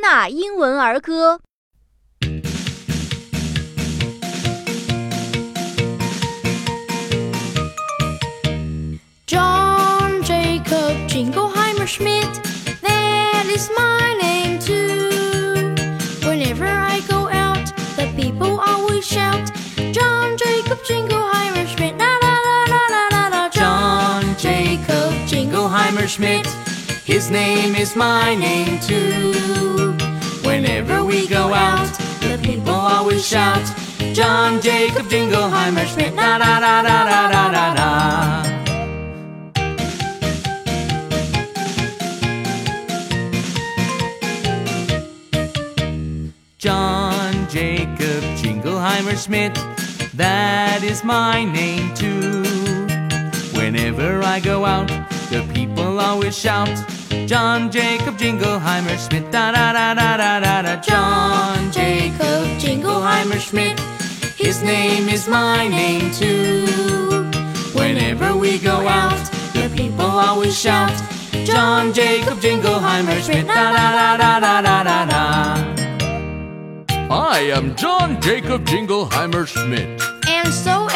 纳英文儿歌。John Jacob Jingleheimer Schmidt, that is my name too. Whenever I go out, the people always shout, John Jacob Jingleheimer Schmidt, la la la la la la la. John Jacob Jingleheimer Schmidt. His name is my name too. Always shout, John Jacob Jingleheimer Schmidt. Da da da da da da da da. John Jacob Jingleheimer Schmidt. That is my name too. Whenever I go out, the people always shout, John Jacob Jingleheimer Schmidt. Da da da da Jingleheimer Schmidt. His name is my name too. Whenever we go out, the people always shout, John Jacob Jingleheimer Schmidt. Da da da da da da da da. I am John Jacob Jingleheimer Schmidt. And so